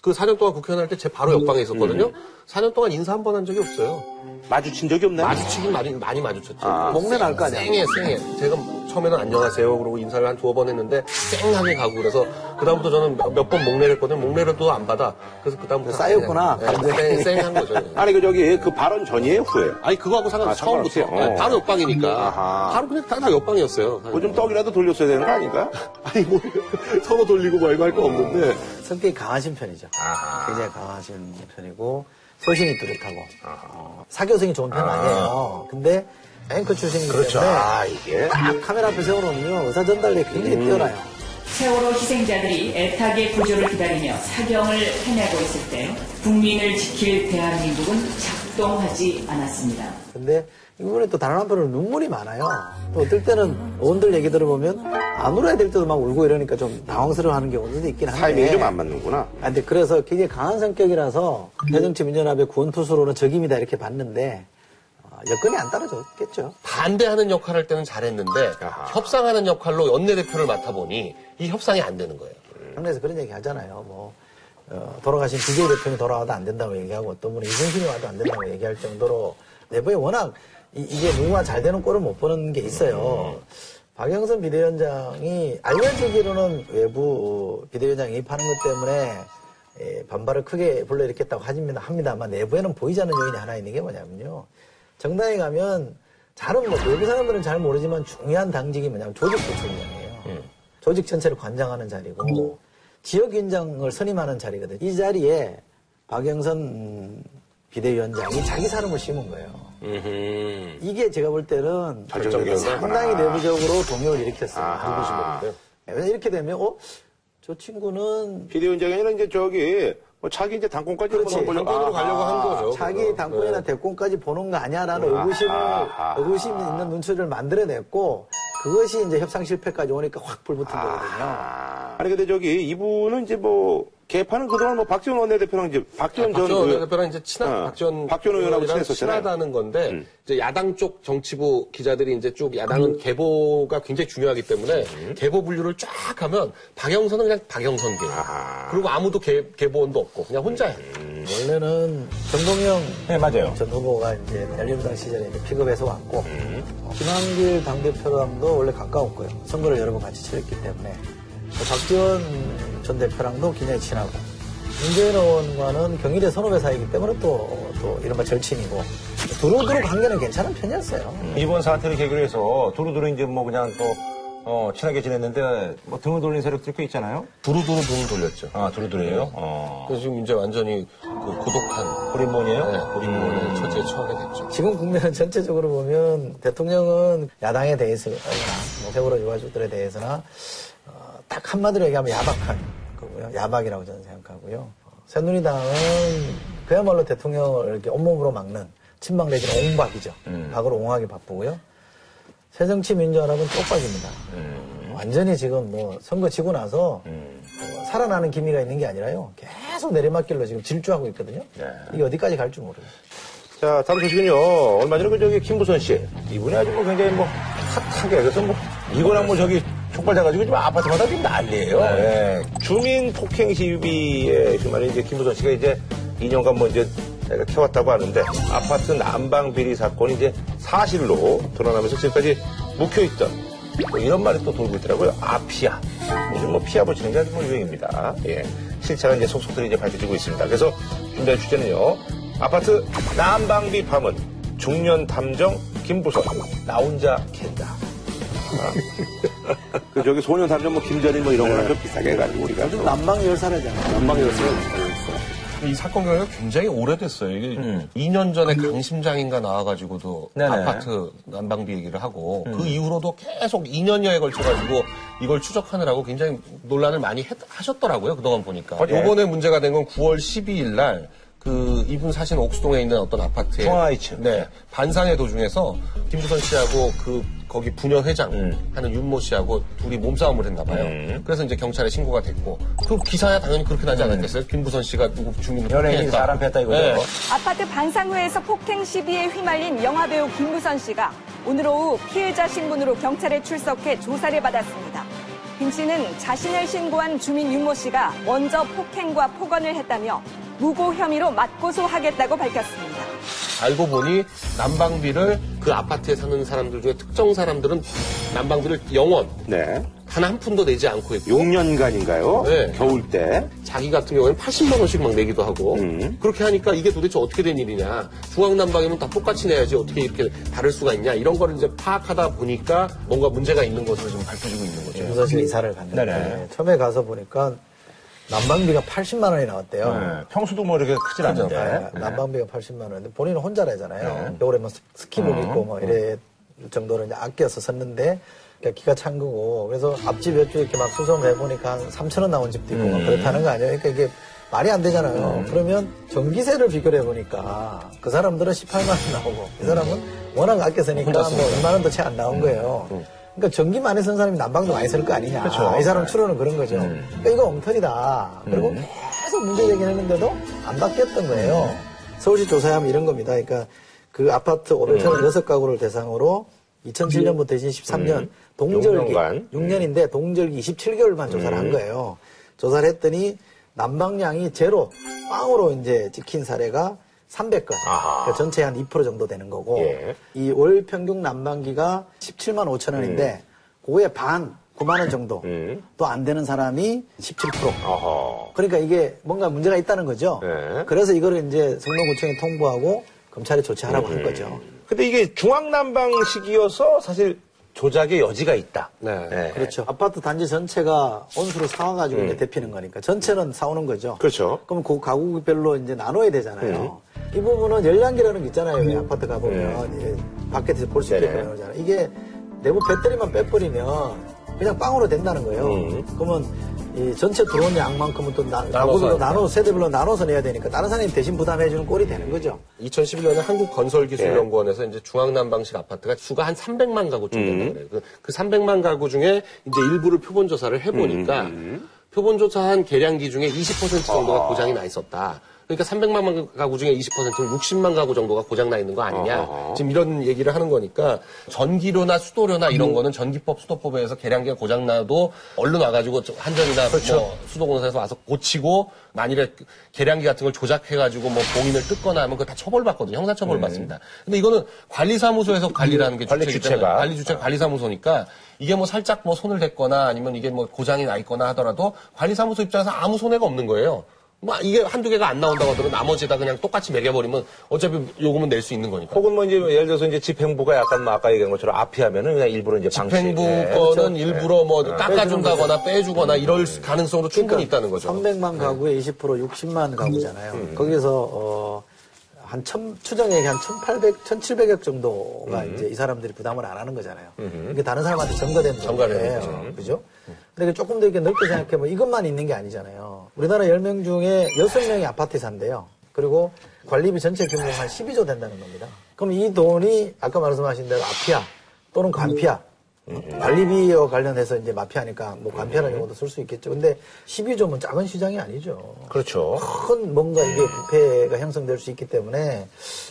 그 4년 동안 국회의원 할 때 제 바로 옆방에 있었거든요. 4년 동안 인사 한 번 한 적이 없어요. 마주친 적이 없나요? 마주치긴 많이, 많이 마주쳤죠. 아. 목내 날 거 아니야. 쌩해, 쌩해. 제가 처음에는 안녕하세요. 그러고 인사를 한 두어 번 했는데 쌩하게 가고 그래서 그다음부터 저는 몇 번 목내를 했거든요. 목내를 또 안 받아. 그래서 그다음부터 쌓였구나, 네. 쌩, 쌩한 거죠. [laughs] 아니, 그 저기, 그 발언 전이에요, 후에요? 아니 그거하고 상관 아, 처음부터? 네, 어. 바로 옆방이니까 아하. 바로 그냥 다, 다 옆방이었어요. 뭐좀 떡이라도 돌렸어야 되는 거 아닌가? [laughs] 아니 뭐 서로 돌리고 말고 할 거 없는데 성격이 강하신 편이죠. 굉장히 강하신 편이고 소신이 뚜렷하고 어, 사교성이 좋은 편은 아 니에요. 근데 앵커 출신이기 그렇죠. 때문에 아, 이게. 딱 카메라 앞에 세워놓으면 의사 전달력이 굉장히 뛰어나요. 세월호 희생자들이 애타게 구조를 기다리며 사경을 헤매고 있을 때 국민을 지킬 대한민국은 작동하지 않았습니다. 근데 이번에 또 다른 한편으로 눈물이 많아요. 또 어떨 때는 의원들 얘기 들어보면 안 울어야 될 때도 막 울고 이러니까 좀 당황스러워하는 경우도 있긴 한데. 타이밍이 좀 안 맞는구나. 아, 근데 그래서 굉장히 강한 성격이라서 새정치민주연합의 구원투수로는 적임이다 이렇게 봤는데 어, 여건이 안 따라줬겠죠. 반대하는 역할을 할 때는 잘했는데 아하. 협상하는 역할로 원내대표를 맡아보니 이 협상이 안 되는 거예요. 당내에서 그런 얘기 하잖아요. 뭐 어, 돌아가신 DJ 대표님 돌아와도 안 된다고 얘기하고 어떤 분은 이승신이 와도 안 된다고 얘기할 정도로 내부에 워낙 이, 게 누구가 잘 되는 꼴을 못 보는 게 있어요. 박영선 비대위원장이 알려지기로는 외부 비대위원장 이입하는 것 때문에 예, 반발을 크게 불러일으켰다고. 합니다만 내부에는 보이지 않는 요인이 하나 있는 게 뭐냐면요. 정당에 가면 잘은 뭐 외부 사람들은 잘 모르지만 중요한 당직이 뭐냐면 조직부총장이에요. 조직 전체를 관장하는 자리고 지역위원장을 선임하는 자리거든요. 이 자리에 박영선 음, 비대위원장이 자기 사람을 심은 거예요. 음. 이게 제가 볼 때는? 상당히 내부적으로 동요를 일으켰어요. 아하. 네, 이렇게 되면 어? 저 친구는 비대위원장이 아니라 이제 저기 뭐 자기 이제 당권까지 그렇지. 당권으로 가려고 한 거죠. 자기 그거. 당권이나 네. 대권까지 보는 거 아니야라는 의구심을 아하. 의구심 있는 눈초리를 만들어냈고 그것이 이제 협상 실패까지 오니까 확 불붙은 거거든요. 아. 아니 근데 저기 이분은 이제 뭐 개파는 그동안 뭐 박지원 원내대표랑 이제 박지원 전 박지원 의- 대표랑 이제 친한 어, 박지원 박지원 의원하고 친했었잖아요. 친하다는 건데 음. 이제 야당 쪽 정치부 기자들이 이제 쭉 야당은 개보가 굉장히 중요하기 때문에 개보 분류를 쫙 하면 박영선은 그냥 박영선계. 아하. 그리고 아무도 개, 개보원도 없고 그냥 혼자야. 원래는 정동영 네 맞아요. 전 후보가 이제 열린우당 시절에 이제 픽업해서 왔고 어, 김한길 당대표랑도 원래 가까웠고요. 선거를 여러 번 같이 치렀기 때문에 또 박지원 전 대표랑도 굉장히 친하고 문재인 의원과는 경일의 선후배 사이기 때문에 또, 또 이른바 절친이고 두루두루 관계는 괜찮은 편이었어요. 이번 사태를 계기로 해서 두루두루 이제 뭐 그냥 또 어, 친하게 지냈는데 뭐 등을 돌린 세력들 꽤 있잖아요. 두루두루 돈을 돌렸죠. 아 두루두루예요. 어. 그래서 지금 이제 완전히 그 고독한 호리몬이에요. 네, 고립문의 처지에 처하게 됐죠. 지금 국면은 전체적으로 보면 대통령은 야당에 대해서나 뭐 세월호 유가족들에 대해서나 어, 딱 한마디로 얘기하면 야박한 거고요. 야박이라고 저는 생각하고요. 어, 새누리당은 그야말로 대통령을 이렇게 온몸으로 막는 친박 내지는 옹박이죠. 박으로 옹하게 바쁘고요. 새정치민주연합은 쪽박입니다. 완전히 지금 뭐 선거 지고 나서 어, 살아나는 기미가 있는 게 아니라요. 계속 내리막길로 지금 질주하고 있거든요. 이게 어디까지 갈줄 모르겠어요. 자, 다음 소식은요. 얼마 전에 그 저기 김부선 씨. 이분이 아주 뭐 굉장히 뭐 핫하게. 그래서 뭐 이거랑 뭐 저기 촉발 돼가지고 지금 아파트마다 지금 난리예요. 예. 주민 폭행 시위에 휘말린 이제 김부선 씨가 이제 2년간 뭐 이제 자기가 캐왔다고 하는데 아파트 난방 비리 사건이 이제 사실로 드러나면서 지금까지 묵혀있던 뭐 이런 말이 또 돌고 있더라고요. 아피아. 요즘 뭐 피아 붙이는 게 아주 뭐 유행입니다. 예. 실체가 이제 속속들이 이제 밝혀지고 있습니다. 그래서 준비한 주제는요. 아파트 난방비 파문 중년 탐정 김부선 나 혼자 캔다. 아. 그 저기 소년 탐정 뭐 김전일 뭐 이런 거랑 좀 비슷하게 해가지고 우리가 요즘 난방 열사라잖아요. 난방이었어요. 이 사건 경우가 굉장히 오래됐어요. 이게 2년 전에 강심장인가 나와가지고도 네네. 아파트 난방비 얘기를 하고 그 이후로도 계속 2년여에 걸쳐가지고 이걸 추적하느라고 굉장히 논란을 많이 했- 하셨더라고요. 그동안 보니까. 예. 요번에 문제가 된 건 9월 12일 날 그 이분 사신 옥수동에 있는 어떤 아파트에. 네 반상회 도중에서 김부선 씨하고 그 거기 부녀 회장 하는 윤모 씨하고 둘이 몸싸움을 했나 봐요. 그래서 이제 경찰에 신고가 됐고 그 기사야 당연히 그렇게 나지 않았겠어요? 김부선 씨가 누구 주민을 폭행했다. 사람 뺐다 이거죠. 네. 아파트 반상회에서 폭행 시비에 휘말린 영화배우 김부선 씨가 오늘 오후 피해자 신분으로 경찰에 출석해 조사를 받았습니다. 김 씨는 자신을 신고한 주민 윤모 씨가 먼저 폭행과 폭언을 했다며 무고 혐의로 맞고소하겠다고 밝혔습니다. 알고 보니 난방비를 그 아파트에 사는 사람들 중에 특정 사람들은 난방비를 영원 네. 단 한 푼도 내지 않고 있고 6년간인가요? 네. 겨울 때. 자기 같은 경우에는 80만 원씩 막 내기도 하고 음. 그렇게 하니까 이게 도대체 어떻게 된 일이냐 중앙난방이면 다 똑같이 내야지 어떻게 이렇게 다를 수가 있냐 이런 거를 이제 파악하다 보니까 뭔가 문제가 있는 것으로 좀 밝혀지고 있는 거죠. 씨가 이사를 갔는데 네네. 처음에 가서 보니까 난방비가 80만 원이 나왔대요. 네. 평수도 뭐 이렇게 크진 않는데. 네, 난방비가 80만 원인데 본인은 혼자라잖아요. 겨울에 뭐 스- 스키복 입고 뭐 이래 정도로 이제 아껴서 썼는데 그러니까 기가 찬 거고 그래서 앞집 옆집 이렇게 막 수소문을 해보니까 한 3천 원 나온 집도 있고 막 그렇다는 거 아니에요. 그러니까 이게 말이 안 되잖아요. 음. 그러면 전기세를 비교를 해보니까 그 사람들은 18만 원 나오고 이 사람은 워낙 아껴 쓰니까 뭐 2만 원도 채 안 나온 거예요. 그러니까 전기 많이 쓴 사람이 난방도 많이 쓸 거 아니냐. 음. 그렇죠. 이 사람 추론은 그런 거죠. 음. 그러니까 이거 엉터리다. 그리고 계속 문제 제기를 했는데도 안 바뀌었던 거예요. 서울시 조사하면 이런 겁니다. 그러니까 그 아파트 536가구를 대상으로 2007년부터 2013년 동절기 6년간. 6년인데 동절기 27개월만 조사를 한 거예요. 조사를 했더니 난방량이 제로 빵으로 이제 찍힌 사례가 300건. 아하. 그러니까 전체 한2% 정도 되는 거고 예. 이월 평균 난방기가 17만 5천 원인데 그거의 반 9만 원 정도 음. 또안 되는 사람이 17%. 어허. 그러니까 이게 뭔가 문제가 있다는 거죠. 네. 그래서 이거를 이제 성동구청에 통보하고 검찰에 조치하라고 한 거죠. 근데 이게 중앙난방식이어서 사실 조작의 여지가 있다. 네. 그렇죠. 아파트 단지 전체가 온수를 사와가지고 이제 데피는 거니까 전체는 사오는 거죠. 음. 그렇죠. 그럼 그 가구별로 이제 나눠야 되잖아요. 이 부분은 열량기라는 게 있잖아요. 왜 아파트 가보면 예, 밖에서 볼 수 있게끔. 나오잖아요. 이게 내부 배터리만 빼버리면 그냥 빵으로 된다는 거예요. 음. 그러면 이 전체 들어온 양만큼은 또 나, 나눠서. 나눠 세대별로 나눠서 내야 되니까 다른 사람이 대신 부담해주는 꼴이 되는 거죠. 2011년에 한국건설기술연구원에서 이제 중앙난방식 아파트가 수가 한 300만 가구쯤 된다 그래요. 그, 그 300만 가구 중에 이제 일부를 표본 조사를 해보니까 표본 조사한 계량기 중에 20% 정도가 고장이 나 있었다. 그러니까 300만 가구 중에 20%는 60만 가구 정도가 고장 나 있는 거 아니냐. 어허. 지금 이런 얘기를 하는 거니까 전기료나 수도료나 이런 거는 전기법 수도법에서 계량기가 고장 나도 얼른 와가지고 저 한전이나 뭐 수도공사에서 와서 고치고 만일에 계량기 같은 걸 조작해가지고 뭐 봉인을 뜯거나 하면 그거 다 처벌받거든요. 형사처벌 받습니다. 근데 이거는 관리사무소에서 관리라는 게 관리 주체가. 때문에 관리 주체가 관리사무소니까 이게 뭐 살짝 뭐 손을 댔거나 아니면 이게 뭐 고장이 나 있거나 하더라도 관리사무소 입장에서 아무 손해가 없는 거예요. 뭐 이게 한두 개가 안 나온다고 하더라도 나머지다 그냥 똑같이 매겨버리면 어차피 요금은 낼 수 있는 거니까. 혹은 뭐 이제 예를 들어서 이제 집행부가 약간 뭐 아까 얘기한 것처럼 앞이하면은 그냥 일부러 이제 방치. 집행부 예, 거는 그렇죠. 일부러 뭐 예. 깎아준다거나 빼주거나 이럴 수- 가능성도 충분히 있다는 거죠. 300만 가구에 20% 60만 가구잖아요. 거기서 어, 한 천, 추정액이 한 1,800, 1,700억 정도가 이제 이 사람들이 부담을 안 하는 거잖아요. 이게 다른 사람한테 전가된 전가되는 돈이에요. 그죠? 근데 이게 조금 더 이렇게 넓게 생각해보면 이것만 있는 게 아니잖아요. 우리나라 10명 중에 6명이 아파트에 산대요. 그리고 관리비 전체 규모가 한 12조 된다는 겁니다. 그럼 이 돈이 아까 말씀하신 대로 아피아 또는 관피아 관리비와 관련해서 이제 마피아니까 뭐 관피아라는 용어도 쓸 수 있겠죠. 근데 12조면 작은 시장이 아니죠. 그렇죠. 큰 뭔가 이게 부패가 형성될 수 있기 때문에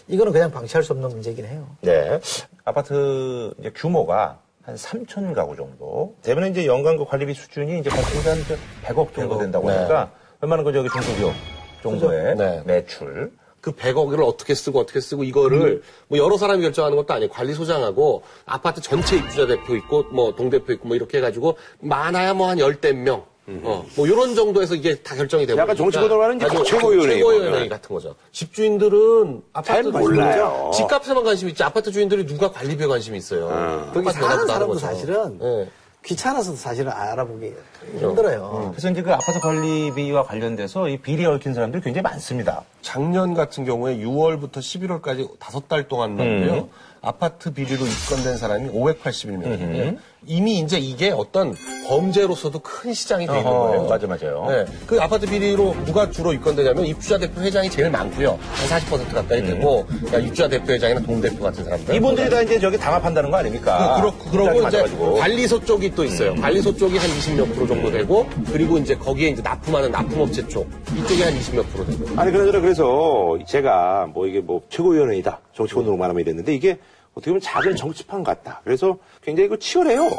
이거는 그냥 방치할 수 없는 문제긴 해요. 네. 아파트 이제 규모가 한 3천 가구 정도. 되면 이제 연간 그 관리비 수준이 이제 거치가 한 100억 정도 된다고 네. 하니까 얼마나 그 저기 중소기업 정도의 네. 매출. 그 100억을 어떻게 쓰고 어떻게 쓰고 이거를 뭐 여러 사람이 결정하는 것도 아니에요. 관리소장하고 아파트 전체 입주자 대표 있고 뭐 동대표 있고 뭐 이렇게 해가지고 많아야 뭐 한 열댓 명. 어, 뭐 이런 정도에서 이게 다 결정이 되고 약간 말하는 이제 최고위원회인 최고위원회 거죠. 같은 거죠. 집주인들은 잘 아파트 몰라요. 집값에만 관심이 있지 아파트 주인들이 누가 관리비에 관심이 있어요. 거기 똑같이 사는 사람도 거죠. 사실은 예. 귀찮아서도 사실은 알아보기 힘들어요. 그래서 이제 그 아파트 관리비와 관련돼서 이 비리에 얽힌 사람들이 굉장히 많습니다. 작년 같은 경우에 6월부터 11월까지 다섯 달 동안만요. 아파트 비리로 입건된 사람이 581명이에요. 이미 이제 이게 어떤 범죄로서도 큰 시장이 돼 있는 거예요. 맞아, 맞아요. 네. 그 아파트 비리로 누가 주로 입건되냐면 입주자 대표 회장이 제일 많고요. 한 40% 가까이 되고 그러니까 입주자 대표 회장이나 동대표 같은 사람들. 이분들이 다 이제 저기 담합한다는 거 아닙니까? 그, 그렇고, 그러고 이제. 관리소 쪽이 또 있어요. 관리소 쪽이 한 20몇 프로 정도 되고, 그리고 이제 거기에 이제 납품하는 납품업체 쪽, 이쪽이 한 20몇 프로 되고. 아니 그러더라 그래서 제가 뭐 이게 뭐 최고위원회이다 정치권으로 말하면 이랬는데 이게 어떻게 보면 작은 정치판 같다. 그래서 굉장히 그 치열해요.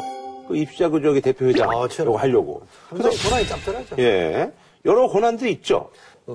그 입주자 그 저기 대표회장 아, 치열하죠. 이거 하려고. 굉장히 권한이 짭짤하죠. 예 여러 권한들이 있죠.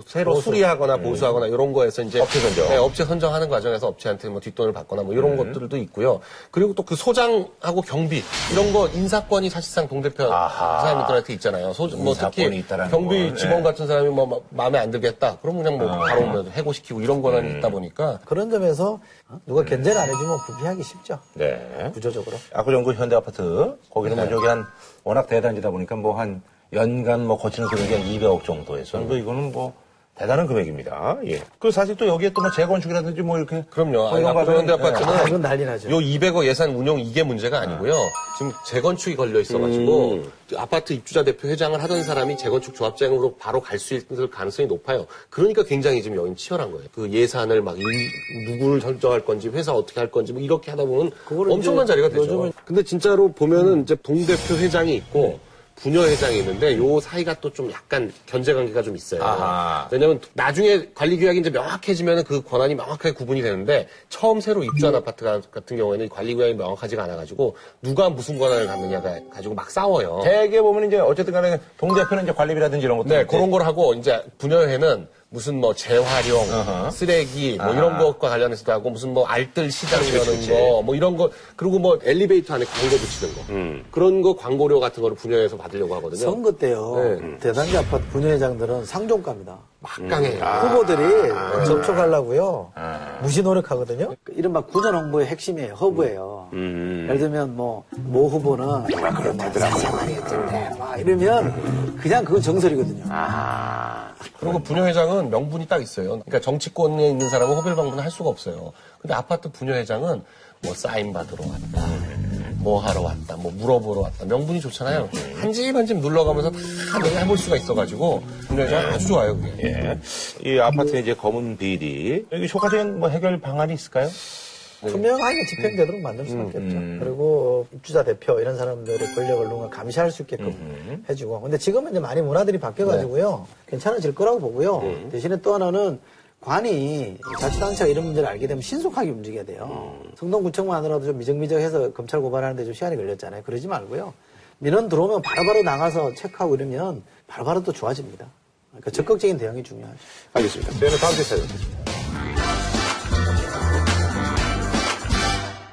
새로 수리하거나 보수하거나 이런 거에서 이제 업체 선정. 네, 업체 선정하는 과정에서 업체한테 뭐 뒷돈을 받거나 뭐 이런 것들도 있고요. 그리고 또 그 소장하고 경비 이런 거 인사권이 사실상 동대표 아하. 사람들한테 있잖아요. 소, 뭐 특히 인사권이 있다라는 경비 걸. 직원 네. 같은 사람이 뭐 마- 마음에 안 들겠다. 그럼 그냥 뭐 바로 뭐 해고시키고 이런 권한이 있다 보니까 그런 점에서 누가 견제를 안 해주면 부패하기 쉽죠. 네. 구조적으로. 아구정구 현대아파트 거기는 뭐 저기 한 워낙 대단지다 보니까 뭐한 연간 뭐 거치는 금액이 한 200억 정도에서 뭐 이거는 뭐 대단한 금액입니다. 예. 그 사실 또 여기에 또 뭐 재건축이라든지 뭐 이렇게 그럼요. 뭐 아니, 이런 과정은, 아파트는 아, 이건 난리 나죠. 요 200억 예산 운용 이게 문제가 아니고요. 지금 재건축이 걸려 있어가지고 음. 아파트 입주자 대표 회장을 하던 사람이 재건축 조합장으로 바로 갈 수 있을 가능성이 높아요. 그러니까 굉장히 지금 여긴 치열한 거예요. 그 예산을 막 이- 누구를 결정할 건지 회사 어떻게 할 건지 뭐 이렇게 하다 보면 엄청난 자리가 되죠. 요즘은- 근데 진짜로 보면은 이제 동 대표 회장이 있고 부녀 회장이 있는데 요 사이가 또 좀 약간 견제 관계가 좀 있어요. 아하. 왜냐면 나중에 관리 규약이 이제 명확해지면 그 권한이 명확하게 구분이 되는데 처음 새로 입주한 아파트 가- 같은 경우에는 이 관리 규약이 명확하지가 않아가지고 누가 무슨 권한을 갖느냐가 가지고 막 싸워요. 대개 보면 이제 어쨌든 간에 동대표는 이제 관리비라든지 이런 것도 네, 그런 걸 하고 이제 분여회는 무슨 뭐 재활용, 어허. 쓰레기 뭐 아하. 이런 것과 관련해서도 하고 무슨 뭐 알뜰 시장 그렇지, 여는 그렇지. 거뭐 이런 거 그리고 뭐 엘리베이터 안에 광고 붙이는 거 음. 그런 거 광고료 같은 거를 분여해서 받으려고 하거든요. 선거 때요. 네. 대단지 아파트 분회장들은 상종가입니다. 막강해요. 후보들이 아. 접촉하려고요. 무시 노력하거든요. 이른바 구전 홍보의 핵심이에요. 허브예요. 음. 예를 들면 뭐, 모 후보는 뭐 그렇다더라고. 막 이러면 그냥 그건 정설이거든요. 그리고 분여회장은 명분이 딱 있어요. 그러니까 정치권에 있는 사람은 호별 방문을 할 수가 없어요. 근데 아파트 분여회장은 뭐 사인 받으러 왔다, 뭐 하러 왔다, 뭐 물어보러 왔다. 명분이 좋잖아요. 한 집 한 집 눌러가면서 다 내가 해볼 수가 있어가지고 분여회장 아주 좋아요, 그게. 예. 이 아파트의 이제 검은 비리 여기 효과적인 뭐 해결 방안이 있을까요? 투명하게 집행되도록 만들 수밖에 없죠. 그리고 입주자 대표 이런 사람들의 권력을 누군가 감시할 수 있게끔 해주고. 근데 지금은 이제 많이 문화들이 바뀌어가지고요. 괜찮아질 거라고 보고요. 대신에 또 하나는 관이 자치단체가 이런 문제를 알게 되면 신속하게 움직여야 돼요. 성동구청만 하더라도 좀 미적미적해서 검찰 고발하는데 좀 시간이 걸렸잖아요. 그러지 말고요. 민원 들어오면 바로바로 나가서 체크하고 이러면 바로 바로 또 좋아집니다. 그러니까 적극적인 대응이 중요하죠. 알겠습니다. 저희는 다음 주에 찾아뵙겠습니다.